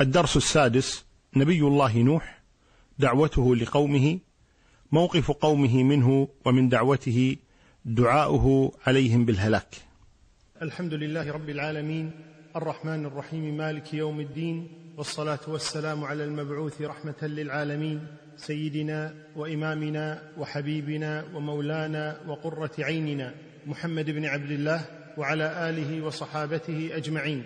الدرس السادس نبي الله نوح دعوته لقومه موقف قومه منه ومن دعوته دعاؤه عليهم بالهلاك. الحمد لله رب العالمين الرحمن الرحيم مالك يوم الدين والصلاة والسلام على المبعوث رحمة للعالمين سيدنا وإمامنا وحبيبنا ومولانا وقرة عيننا محمد بن عبد الله وعلى آله وصحابته أجمعين.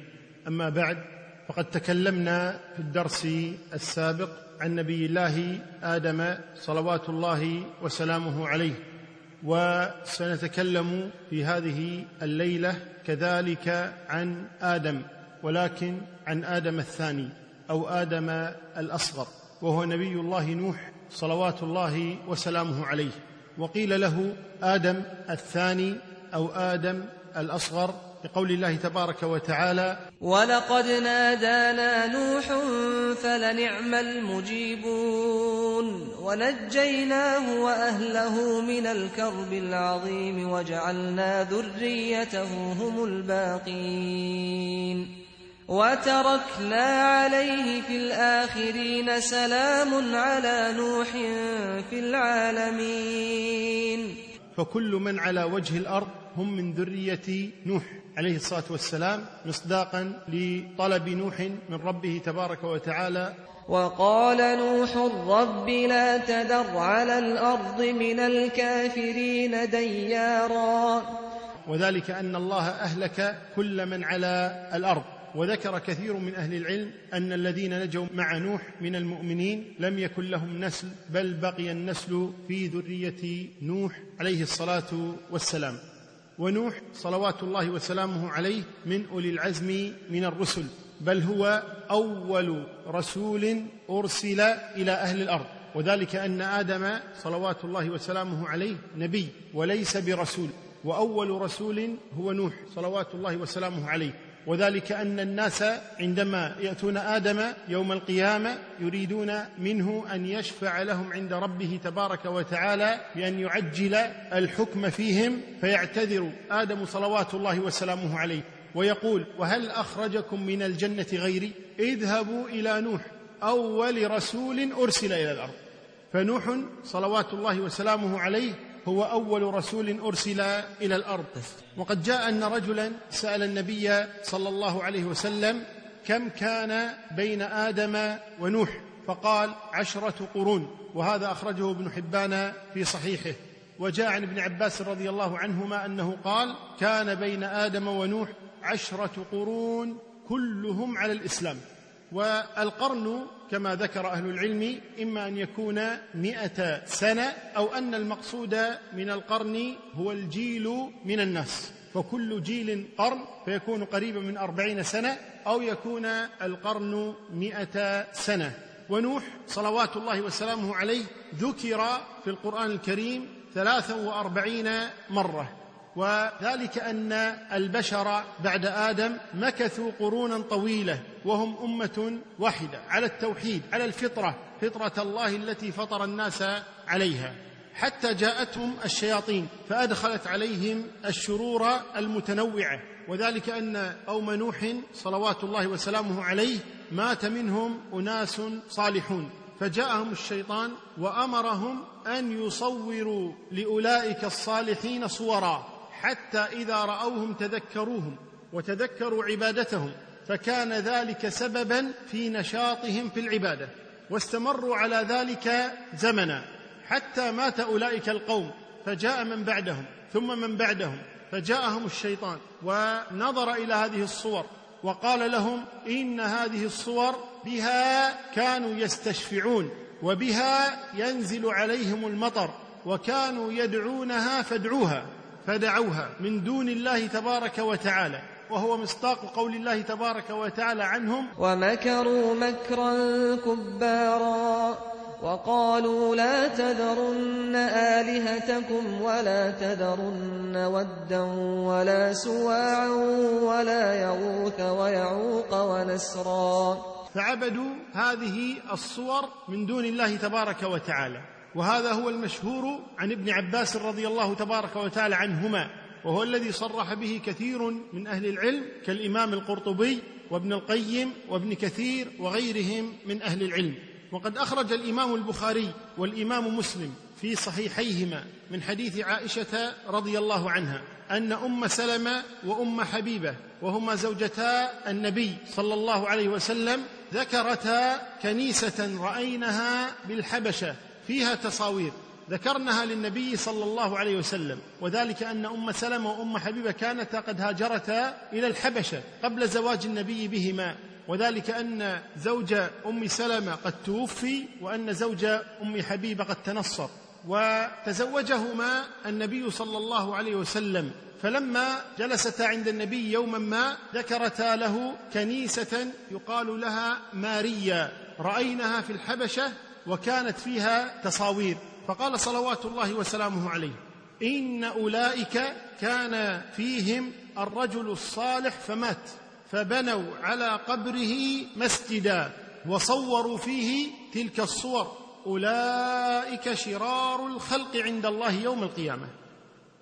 أما بعد فقد تكلمنا في الدرس السابق عن نبي الله آدم صلوات الله وسلامه عليه وسنتكلم في هذه الليلة كذلك عن آدم ولكن عن آدم الثاني أو آدم الأصغر وهو نبي الله نوح صلوات الله وسلامه عليه. وقيل له آدم الثاني أو آدم الأصغر لقول الله تبارك وتعالى ولقد نادانا نوح فلنعم المجيبون ونجيناه وأهله من الكرب العظيم وجعلنا ذريته هم الباقين. وتركنا عليه في الآخرين سلام على نوح في العالمين. فكل من على وجه الأرض هم من ذرية نوح. عليه الصلاة والسلام مصداقا لطلب نوح من ربه تبارك وتعالى. وقال نوح رب لا تذر على الأرض من الكافرين ديارا. وذلك أن الله أهلك كل من على الأرض. وذكر كثير من أهل العلم أن الذين نجوا مع نوح من المؤمنين لم يكن لهم نسل بل بقي النسل في ذرية نوح عليه الصلاة والسلام. ونوح صلوات الله وسلامه عليه من أولي العزم من الرسل بل هو أول رسول أرسل إلى أهل الأرض. وذلك أن آدم صلوات الله وسلامه عليه نبي وليس برسول وأول رسول هو نوح صلوات الله وسلامه عليه. وذلك أن الناس عندما يأتون آدم يوم القيامة يريدون منه أن يشفع لهم عند ربه تبارك وتعالى بأن يعجل الحكم فيهم فيعتذر. آدم صلوات الله وسلامه عليه ويقول وهل أخرجكم من الجنة غيري؟ اذهبوا إلى نوح أول رسول أرسل إلى الأرض. فنوح صلوات الله وسلامه عليه هو أول رسول أرسل إلى الأرض. وقد جاء أن رجلا سأل النبي صلى الله عليه وسلم كم كان بين آدم ونوح؟ فقال عشرة قرون. وهذا أخرجه ابن حبان في صحيحه. وجاء عن ابن عباس رضي الله عنهما أنه قال كان بين آدم ونوح عشرة قرون كلهم على الإسلام. والقرن كما ذكر أهل العلم إما أن يكون مئة سنة أو أن المقصود من القرن هو الجيل من الناس. فكل جيل قرن فيكون قريبا من أربعين سنة أو يكون القرن مئة سنة. ونوح صلوات الله وسلامه عليه ذكر في القرآن الكريم ثلاثا وأربعين مرة. وذلك أن البشر بعد آدم مكثوا قرونا طويلة وهم أمة واحدة على التوحيد على الفطرة فطرة الله التي فطر الناس عليها حتى جاءتهم الشياطين فأدخلت عليهم الشرور المتنوعة. وذلك أن قوم نوح صلوات الله وسلامه عليه مات منهم أناس صالحون. فجاءهم الشيطان وأمرهم أن يصوروا لأولئك الصالحين صورا. حتى إذا رأوهم تذكروهم وتذكروا عبادتهم فكان ذلك سببا في نشاطهم في العبادة واستمروا على ذلك زمنا حتى مات أولئك القوم فجاء من بعدهم ثم من بعدهم فجاءهم الشيطان ونظر إلى هذه الصور وقال لهم إن هذه الصور بها كانوا يستشفعون وبها ينزل عليهم المطر وكانوا يدعونها فادعوها. فدعوها من دون الله تبارك وتعالى وهو مصداق قول الله تبارك وتعالى عنهم ومكروا مكرا كبارا وقالوا لا تذرن آلهتكم ولا تذرن ودا ولا سواعا ولا يغوث ويعوق ونسرا. فعبدوا هذه الصور من دون الله تبارك وتعالى. وهذا هو المشهور عن ابن عباس رضي الله تبارك وتعالى عنهما وهو الذي صرح به كثير من أهل العلم كالإمام القرطبي وابن القيم وابن كثير وغيرهم من أهل العلم. وقد أخرج الإمام البخاري والإمام مسلم في صحيحيهما من حديث عائشة رضي الله عنها أن أم سلمة وأم حبيبة وهما زوجتا النبي صلى الله عليه وسلم ذكرتا كنيسة رأينها بالحبشة فيها تصاوير. ذكرنها للنبي صلى الله عليه وسلم وذلك أن أم سلمة وأم حبيبة كانتا قد هاجرتا إلى الحبشة قبل زواج النبي بهما وذلك أن زوج أم سلمة قد توفي وأن زوج أم حبيبة قد تنصر. وتزوجهما النبي صلى الله عليه وسلم. فلما جلستا عند النبي يوما ما ذكرتا له كنيسة يقال لها ماريا رأيناها في الحبشة وكانت فيها تصاوير. فقال صلوات الله وسلامه عليه إن أولئك كان فيهم الرجل الصالح فمات فبنوا على قبره مسجدا وصوروا فيه تلك الصور. أولئك شرار الخلق عند الله يوم القيامة.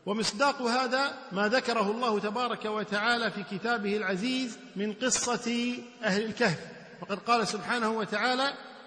ومصداق هذا ما ذكره الله تبارك وتعالى في كتابه العزيز من قصة أهل الكهف. وقد قال سبحانه وتعالى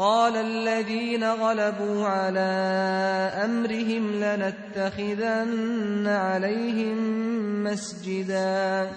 قال الذين غلبوا على أمرهم لنتخذن عليهم مسجدا.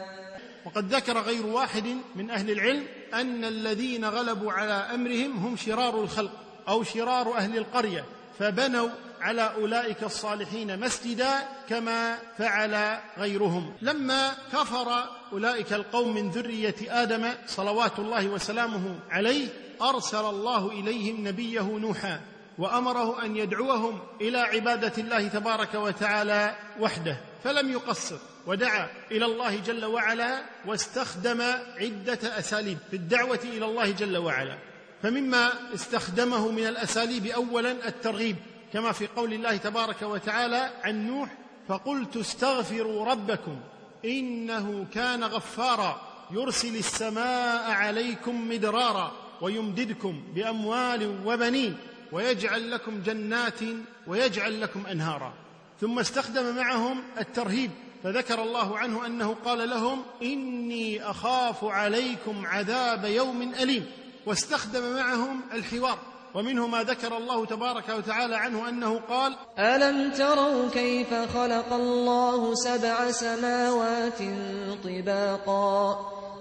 وقد ذكر غير واحد من أهل العلم أن الذين غلبوا على أمرهم هم شرار الخلق أو شرار أهل القرية فبنوا على أولئك الصالحين مسجدا كما فعل غيرهم. لما كفر أولئك القوم من ذرية آدم صلوات الله وسلامه عليه أرسل الله إليهم نبيه نوحا وأمره أن يدعوهم إلى عبادة الله تبارك وتعالى وحده فلم يقصر ودعا إلى الله جل وعلا واستخدم عدة أساليب في الدعوة إلى الله جل وعلا. فمما استخدمه من الأساليب اولا الترغيب كما في قول الله تبارك وتعالى عن نوح فقلت استغفروا ربكم إنه كان غفارا يرسل السماء عليكم مدرارا. ويمددكم بأموال وبنين ويجعل لكم جنات ويجعل لكم أنهارا. ثم استخدم معهم الترهيب فذكر الله عنه أنه قال لهم إني أخاف عليكم عذاب يوم أليم. واستخدم معهم الحوار ومنه ما ذكر الله تبارك وتعالى عنه أنه قال ألم تروا كيف خلق الله سبع سماوات طباقا؟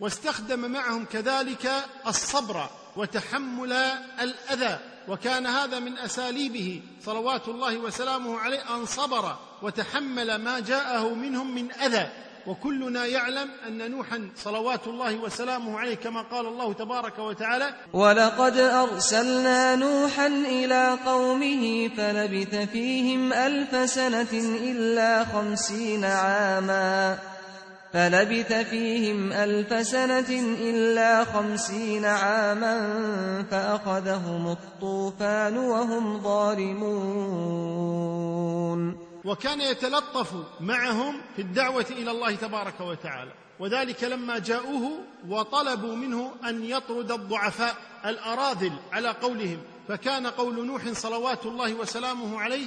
واستخدم معهم كذلك الصبر وتحمل الأذى وكان هذا من أساليبه. صلوات الله وسلامه عليه أن صبر وتحمل ما جاءه منهم من أذى. وكلنا يعلم أن نوحا صلوات الله وسلامه عليه كما قال الله تبارك وتعالى ولقد ارسلنا نوحا إلى قومه فلبث فيهم الف سنه الا خمسين عاما. فلبث فيهم ألف سنة إلا خمسين عاما فأخذهم الطوفان وهم ظالمون. وكان يتلطف معهم في الدعوة إلى الله تبارك وتعالى. وذلك لما جاءوه وطلبوا منه أن يطرد الضعفاء الأراذل على قولهم. فكان قول نوح صلوات الله وسلامه عليه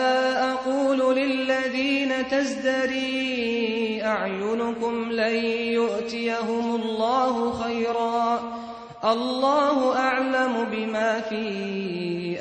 تزدري أعينكم لن يؤتيهم الله خيرا. الله أعلم بما في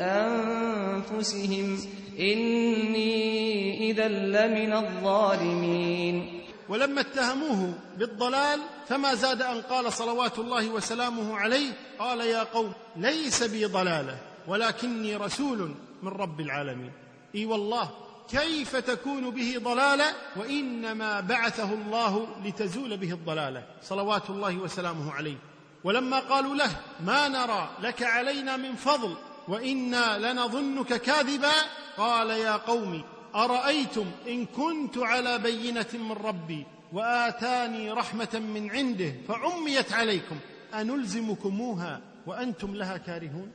أنفسهم. إني إذا لمن الظالمين. ولما اتهموه بالضلال فما زاد أن قال صلوات الله وسلامه عليه قال يا قوم ليس بي ضلالة ولكني رسول من رب العالمين. إي والله كيف تكون به ضلالة وإنما بعثه الله لتزول به الضلالة؟ صلوات الله وسلامه عليه. ولما قالوا له ما نرى لك علينا من فضل وإنا لنظنك كاذبا قال يا قوم أرأيتم إن كنت على بينة من ربي وآتاني رحمة من عنده فعميت عليكم أنلزمكموها وأنتم لها كارهون؟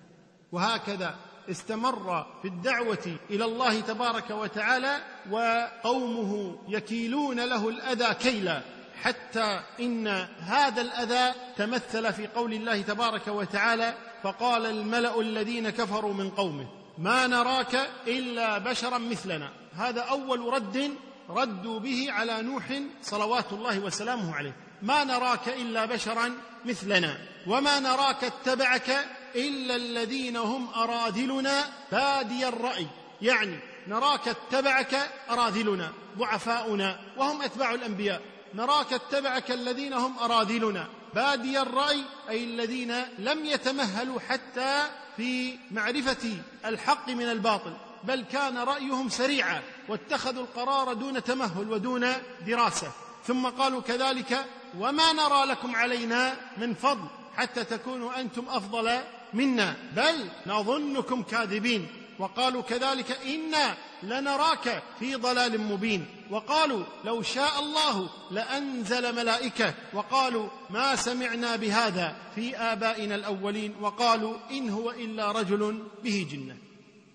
وهكذا. استمر في الدعوة إلى الله تبارك وتعالى وقومه يكيلون له الأذى كيلا حتى إن هذا الأذى تمثل في قول الله تبارك وتعالى فقال الملأ الذين كفروا من قومه ما نراك إلا بشرا مثلنا. هذا أول رد ردوا به على نوح صلوات الله وسلامه عليه ما نراك إلا بشرا مثلنا وما نراك اتبعك إلا الذين هم أراذلنا. بادي الرأي. يعني نراك اتبعك أراذلنا ضعفاؤنا وهم أتباع الأنبياء. نراك اتبعك الذين هم أراذلنا. بادي الرأي أي الذين لم يتمهلوا حتى في معرفة الحق من الباطل بل كان رأيهم سريعا واتخذوا القرار دون تمهل ودون دراسة. ثم قالوا كذلك وما نرى لكم علينا من فضل حتى تكونوا أنتم أفضل منا بل نظنكم كاذبين. وقالوا كذلك إنا لنراك في ضلال مبين. وقالوا لو شاء الله لأنزل ملائكة. وقالوا ما سمعنا بهذا في آبائنا الأولين. وقالوا إن هو إلا رجل به جنة.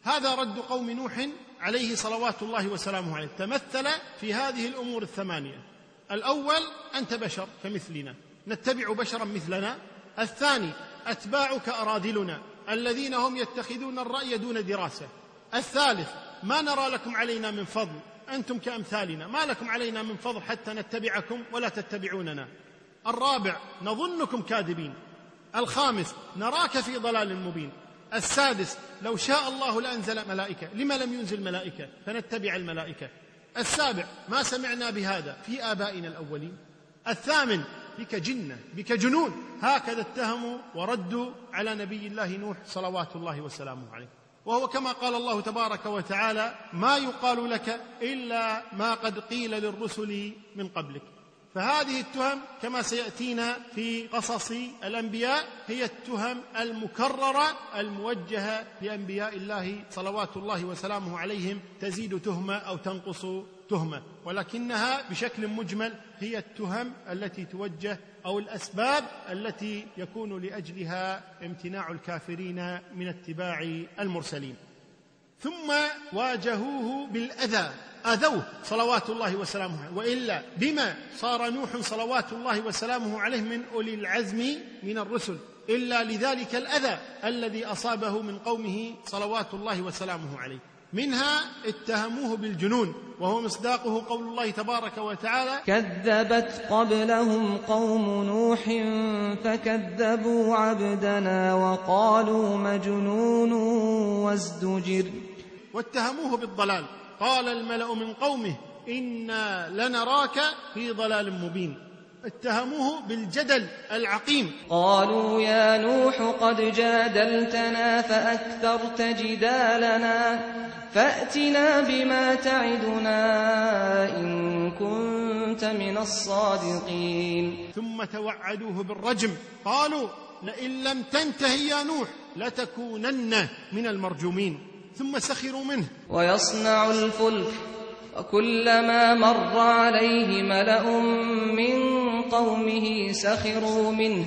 هذا رد قوم نوح عليه صلوات الله وسلامه عليه. تمثل في هذه الأمور الثمانية. الأول أنت بشر كمثلنا. نتبع بشرا مثلنا. الثاني أتباعك اراذلنا الذين هم يتخذون الرأي دون دراسة. الثالث ما نرى لكم علينا من فضل. أنتم كأمثالنا ما لكم علينا من فضل حتى نتبعكم ولا تتبعوننا. الرابع نظنكم كاذبين. الخامس نراك في ضلال مبين. السادس لو شاء الله لأنزل ملائكة. لما لم ينزل ملائكة؟ فنتبع الملائكة. السابع ما سمعنا بهذا في آبائنا الأولين. الثامن بك جنة بك جنون. هكذا اتهموا وردوا على نبي الله نوح صلوات الله وسلامه عليه. وهو كما قال الله تبارك وتعالى ما يقال لك إلا ما قد قيل للرسل من قبلك. فهذه التهم كما سيأتينا في قصص الأنبياء هي التهم المكررة الموجهة لأنبياء الله صلوات الله وسلامه عليهم تزيد تهمة أو تنقص تهمه ولكنها بشكل مجمل هي التهم التي توجه أو الأسباب التي يكون لأجلها امتناع الكافرين من اتباع المرسلين. ثم واجهوه بالأذى آذوه صلوات الله وسلامه وإلا بما صار نوح صلوات الله وسلامه عليه من أولي العزم من الرسل إلا لذلك الأذى الذي أصابه من قومه صلوات الله وسلامه عليه. منها اتهموه بالجنون وهو مصداقه قول الله تبارك وتعالى كذبت قبلهم قوم نوح فكذبوا عبدنا وقالوا مجنون وازدجر. واتهموه بالضلال قال الملأ من قومه إنا لنراك في ضلال مبين. اتهموه بالجدل العقيم. قالوا يا نوح قد جادلتنا فأكثرت جدالنا. فأتنا بما تعدنا إن كنت من الصادقين. ثم توعدوه بالرجم. قالوا لئن لم تنته يا نوح لتكونن من المرجومين. ثم سخروا منه. ويصنع الفلك وكلما مر عليه ملأ من قومه سخروا منه.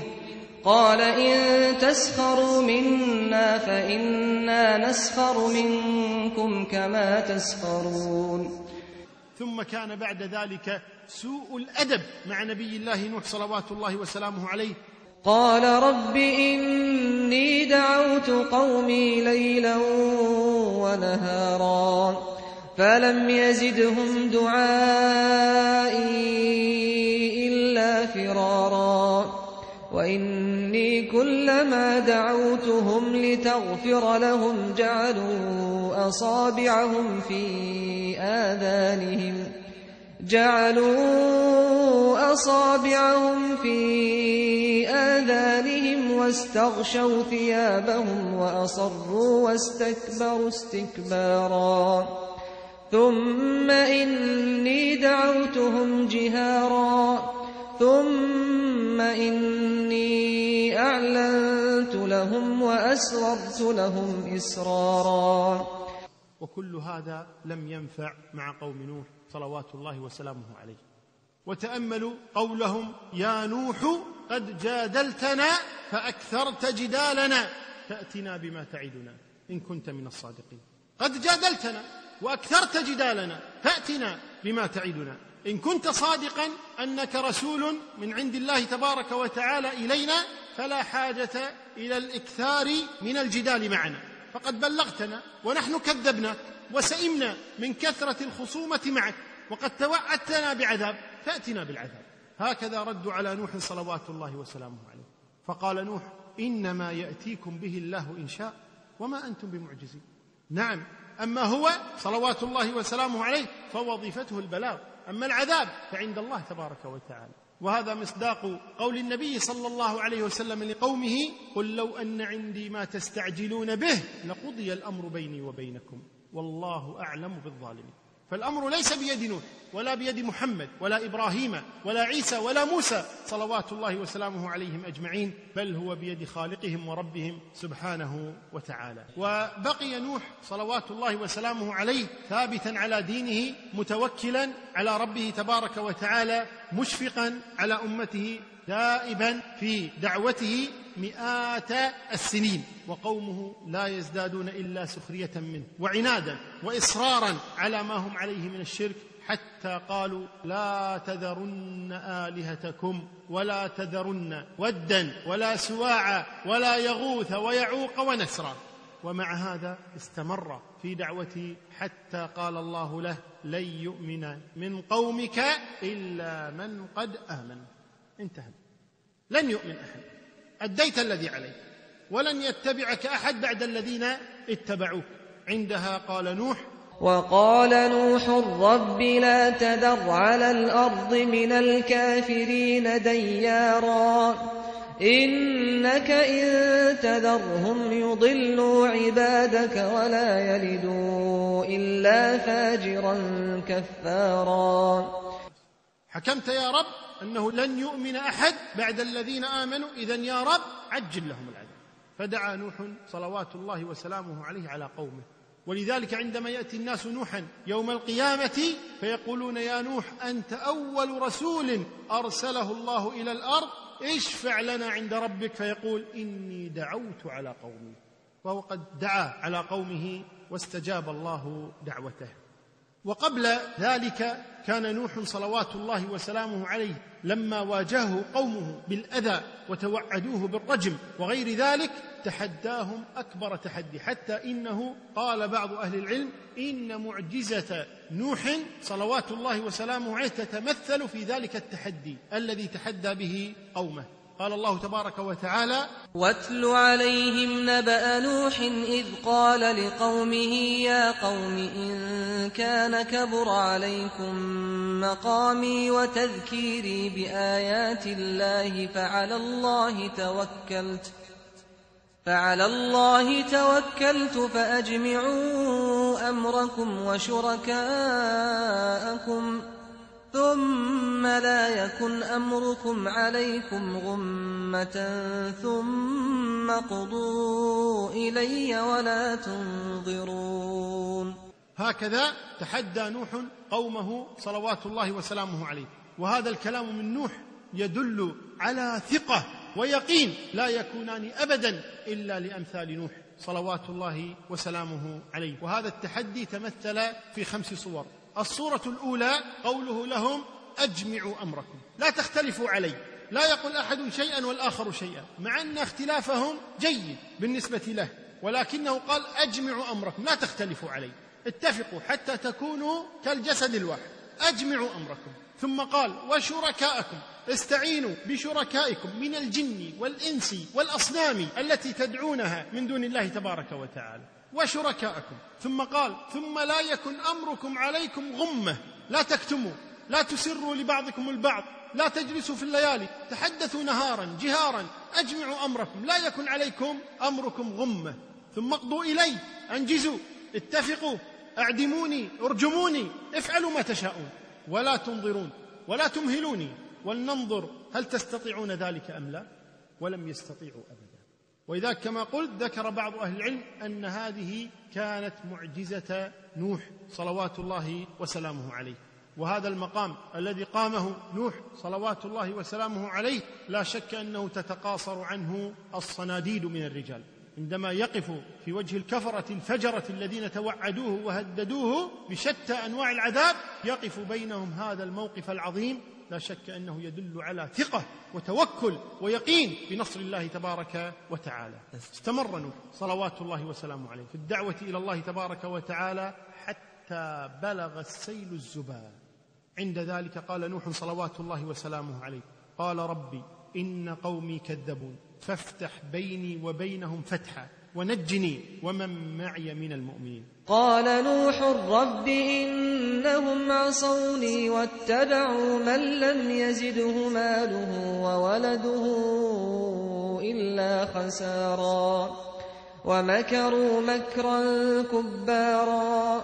قال إن تسخروا منا فإنا نسخر منكم كما تسخرون. ثم كان بعد ذلك سوء الأدب مع نبي الله نوح صلوات الله وسلامه عليه. قال رب إني دعوت قومي ليلا ونهارا. فلم يزدهم دعائي إلا فرارا وإني كلما دعوتهم لتغفر لهم جعلوا أصابعهم في آذانهم جعلوا أصابعهم في آذانهم واستغشوا ثيابهم وأصروا واستكبروا استكبارا ثم إني دعوتهم جهارا. ثم إني أعلنت لهم وأسررت لهم إسرارا. وكل هذا لم ينفع مع قوم نوح صلوات الله وسلامه عليه. وتأملوا قولهم يا نوح قد جادلتنا فأكثرت جدالنا. فاتنا بما تعدنا إن كنت من الصادقين. قد جادلتنا واكثرت جدالنا فأتنا بما تعدنا. إن كنت صادقا أنك رسول من عند الله تبارك وتعالى إلينا فلا حاجة إلى الإكثار من الجدال معنا. فقد بلغتنا ونحن كذبناك وسئمنا من كثرة الخصومة معك وقد توعدتنا بعذاب فأتنا بالعذاب. هكذا ردوا على نوح صلوات الله وسلامه عليه. فقال نوح إنما يأتيكم به الله إن شاء وما أنتم بمعجزين. نعم أما هو صلوات الله وسلامه عليه فوظيفته البلاغ. أما العذاب فعند الله تبارك وتعالى. وهذا مصداق قول النبي صلى الله عليه وسلم لقومه قل لو أن عندي ما تستعجلون به لقضي الأمر بيني وبينكم. والله أعلم بالظالمين. فالأمر ليس بيد نوح ولا بيد محمد ولا إبراهيم ولا عيسى ولا موسى. صلوات الله وسلامه عليهم أجمعين بل هو بيد خالقهم وربهم سبحانه وتعالى. وبقي نوح صلوات الله وسلامه عليه ثابتا على دينه متوكلا على ربه تبارك وتعالى مشفقا على أمته دائبا في دعوته مئات السنين وقومه لا يزدادون إلا سخرية منه وعنادا وإصرارا على ما هم عليه من الشرك حتى قالوا لا تذرن آلهتكم ولا تذرن ودا ولا سواعا ولا يغوث ويعوق ونسرا. ومع هذا استمر في دعوته حتى قال الله له لن يؤمن من قومك إلا من قد آمن. انتهى. لن يؤمن أحد. أديت الذي عليك. ولن يتبعك أحد بعد الذين اتبعوك. عندها قال نوح وقال نوح رب لا تذر على الأرض من الكافرين ديارا. إنك إن تذرهم يضلوا عبادك ولا يلدوا إلا فاجرا كفارا. حكمت يا رب أنه لن يؤمن أحد بعد الذين آمنوا اذا يا رب عجل لهم العذاب. فدعا نوح صلوات الله وسلامه عليه على قومه. ولذلك عندما يأتي الناس نوحا يوم القيامة فيقولون يا نوح أنت أول رسول أرسله الله إلى الأرض اشفع لنا عند ربك. فيقول إني دعوت على قومي. وهو قد دعا على قومه واستجاب الله دعوته. وقبل ذلك كان نوح صلوات الله وسلامه عليه لما واجهه قومه بالأذى وتوعدوه بالرجم وغير ذلك تحداهم أكبر تحدي حتى إنه قال بعض أهل العلم إن معجزة نوح صلوات الله وسلامه عليه تتمثل في ذلك التحدي الذي تحدى به قومه. قال الله تبارك وتعالى واتل عليهم نبأ نوح إذ قال لقومه يا قوم إن كان كبر عليكم مقامي وتذكيري بآيات الله فعلى الله توكلت فعلى الله توكلت فأجمعوا أمركم وشركاءكم ثم لا يكن أمركم عليكم غمة ثم قضوا إلي ولا تنظرون. هكذا تحدى نوح قومه صلوات الله وسلامه عليه. وهذا الكلام من نوح يدل على ثقة ويقين لا يكونان ابدا إلا لأمثال نوح صلوات الله وسلامه عليه. وهذا التحدي تمثل في خمس صور. الصورة الأولى قوله لهم أجمعوا أمركم. لا تختلفوا علي. لا يقول أحد شيئا والآخر شيئا. مع أن اختلافهم جيد بالنسبة له. ولكنه قال أجمعوا أمركم. لا تختلفوا علي. اتفقوا حتى تكونوا كالجسد الواحد. أجمعوا أمركم. ثم قال وشركاءكم. استعينوا بشركائكم من الجن والإنس والأصنام التي تدعونها من دون الله تبارك وتعالى. وشركاءكم. ثم قال ثم لا يكن أمركم عليكم غمة. لا تكتموا لا تسروا لبعضكم البعض. لا تجلسوا في الليالي تحدثوا نهارا جهارا أجمعوا أمركم. لا يكن عليكم أمركم غمة. ثم اقضوا إلي أنجزوا اتفقوا أعدموني أرجموني افعلوا ما تشاءون. ولا تنظرون ولا تمهلوني. ولننظر هل تستطيعون ذلك أم لا. ولم يستطيعوا ابدا. ولذلك كما قلت ذكر بعض أهل العلم أن هذه كانت معجزة نوح صلوات الله وسلامه عليه. وهذا المقام الذي قامه نوح صلوات الله وسلامه عليه لا شك أنه تتقاصر عنه الصناديد من الرجال. عندما يقف في وجه الكفرة الفجرة الذين توعدوه وهددوه بشتى أنواع العذاب يقف بينهم هذا الموقف العظيم لا شك أنه يدل على ثقة وتوكل ويقين بنصر الله تبارك وتعالى. استمر نوح صلوات الله وسلامه عليه. في الدعوة إلى الله تبارك وتعالى حتى بلغ السيل الزباب عند ذلك قال نوح صلوات الله وسلامه عليه. قال ربي إن قومي كذبون فافتح بيني وبينهم فتحا. ونجني ومن معي من المؤمنين. قال نوح رب إنهم عصوني واتبعوا من لم يزده ماله وولده إلا خسارا ومكروا مكرا كبارا.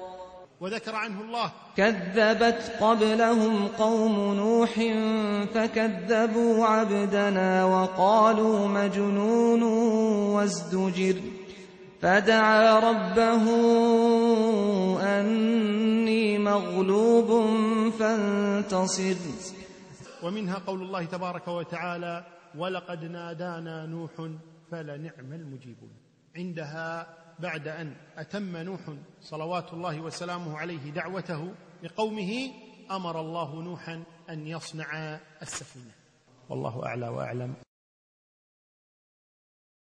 وذكر عنه الله. كذبت قبلهم قوم نوح فكذبوا عبدنا وقالوا مجنون وازدجر. فدعا ربه أني مغلوب فانتصر. ومنها قول الله تبارك وتعالى ولقد نادانا نوح فلنعم المجيبون. عندها بعد أن أتم نوح صلوات الله وسلامه عليه دعوته لقومه أمر الله نوحا أن يصنع السفينة. والله أعلى وأعلم.